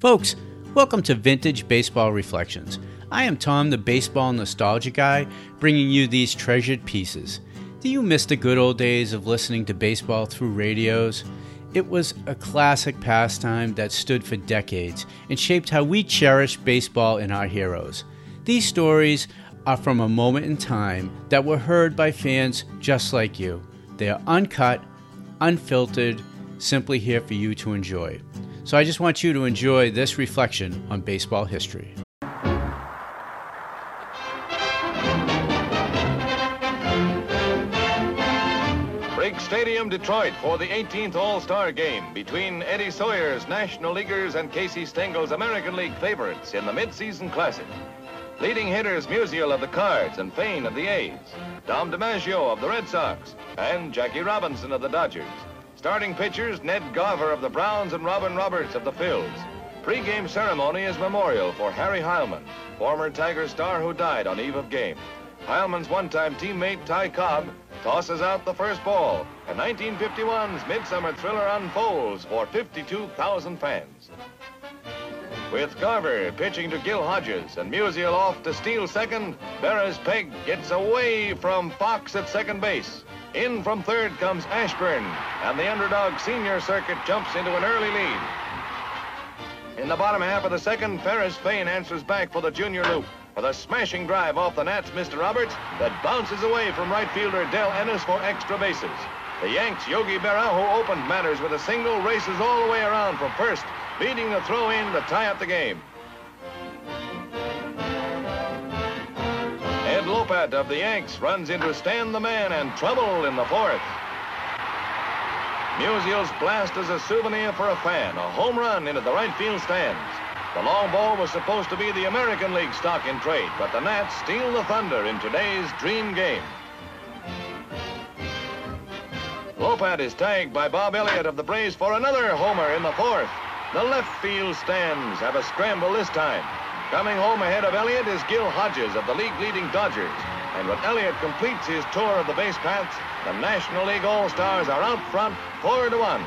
Folks, welcome to Vintage Baseball Reflections. I am Tom, the baseball nostalgia guy, bringing you these treasured pieces. Do you miss the good old days of listening to baseball through radios? It was a classic pastime that stood for decades and shaped how we cherish baseball and our heroes. These stories are from a moment in time that were heard by fans just like you. They are uncut, unfiltered, simply here for you to enjoy. So I just want you to enjoy this reflection on baseball history. Briggs Stadium, Detroit, for the 18th All-Star Game between Eddie Sawyer's National Leaguers and Casey Stengel's American League favorites in the Midseason Classic. Leading hitters Musial of the Cards and Fain of the A's, Dom DiMaggio of the Red Sox, and Jackie Robinson of the Dodgers. Starting pitchers Ned Garver of the Browns and Robin Roberts of the Phils. Pre-game ceremony is memorial for Harry Heilmann, former Tiger star who died on eve of game. Heilmann's one-time teammate Ty Cobb tosses out the first ball, and 1951's Midsummer Thriller unfolds for 52,000 fans. With Garver pitching to Gil Hodges and Musial off to steal second, Berra's Peg gets away from Fox at second base. In from third comes Ashburn, and the underdog senior circuit jumps into an early lead. In the bottom half of the second, Ferris Fain answers back for the junior loop with a smashing drive off the Nats, Mr. Roberts, that bounces away from right fielder Del Ennis for extra bases. The Yanks, Yogi Berra, who opened matters with a single, races all the way around from first, beating the throw in to tie up the game. Of the Yanks runs into Stan the Man and trouble in the fourth. Musial's blast is a souvenir for a fan, a home run into the right field stands. The long ball was supposed to be the American League stock in trade, but the Nats steal the thunder in today's dream game. Lopat is tagged by Bob Elliott of the Braves for another homer in the fourth. The left field stands have a scramble this time. Coming home ahead of Elliott is Gil Hodges of the league-leading Dodgers. And when Elliott completes his tour of the base paths, the National League All-Stars are out front, four to one.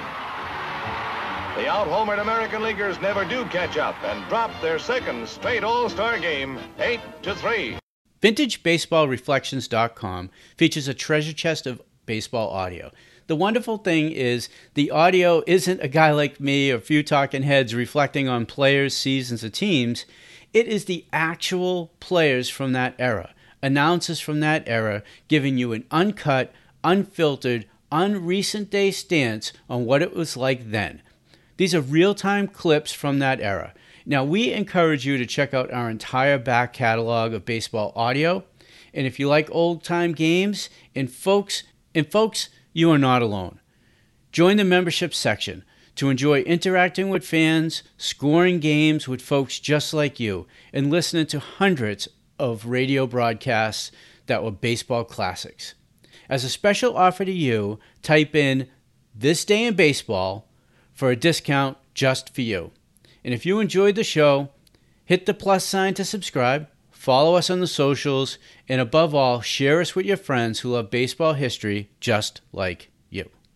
The out-homered American Leaguers never do catch up and drop their second straight All-Star game, eight to three. VintageBaseballReflections.com features a treasure chest of baseball audio. The wonderful thing is the audio isn't a guy like me or a few talking heads reflecting on players, seasons, or teams. It is the actual players from that era, announcers from that era, giving you an uncut, unfiltered, unrecent day stance on what it was like then. These are real time clips from that era. Now, we encourage you to check out our entire back catalog of baseball audio. And if you like old time games, and folks, and folks, you are not alone. Join the membership section to enjoy interacting with fans, scoring games with folks just like you, and listening to hundreds of radio broadcasts that were baseball classics. As a special offer to you, type in This Day in Baseball for a discount just for you. And if you enjoyed the show, hit the plus sign to subscribe, follow us on the socials, and above all, share us with your friends who love baseball history just like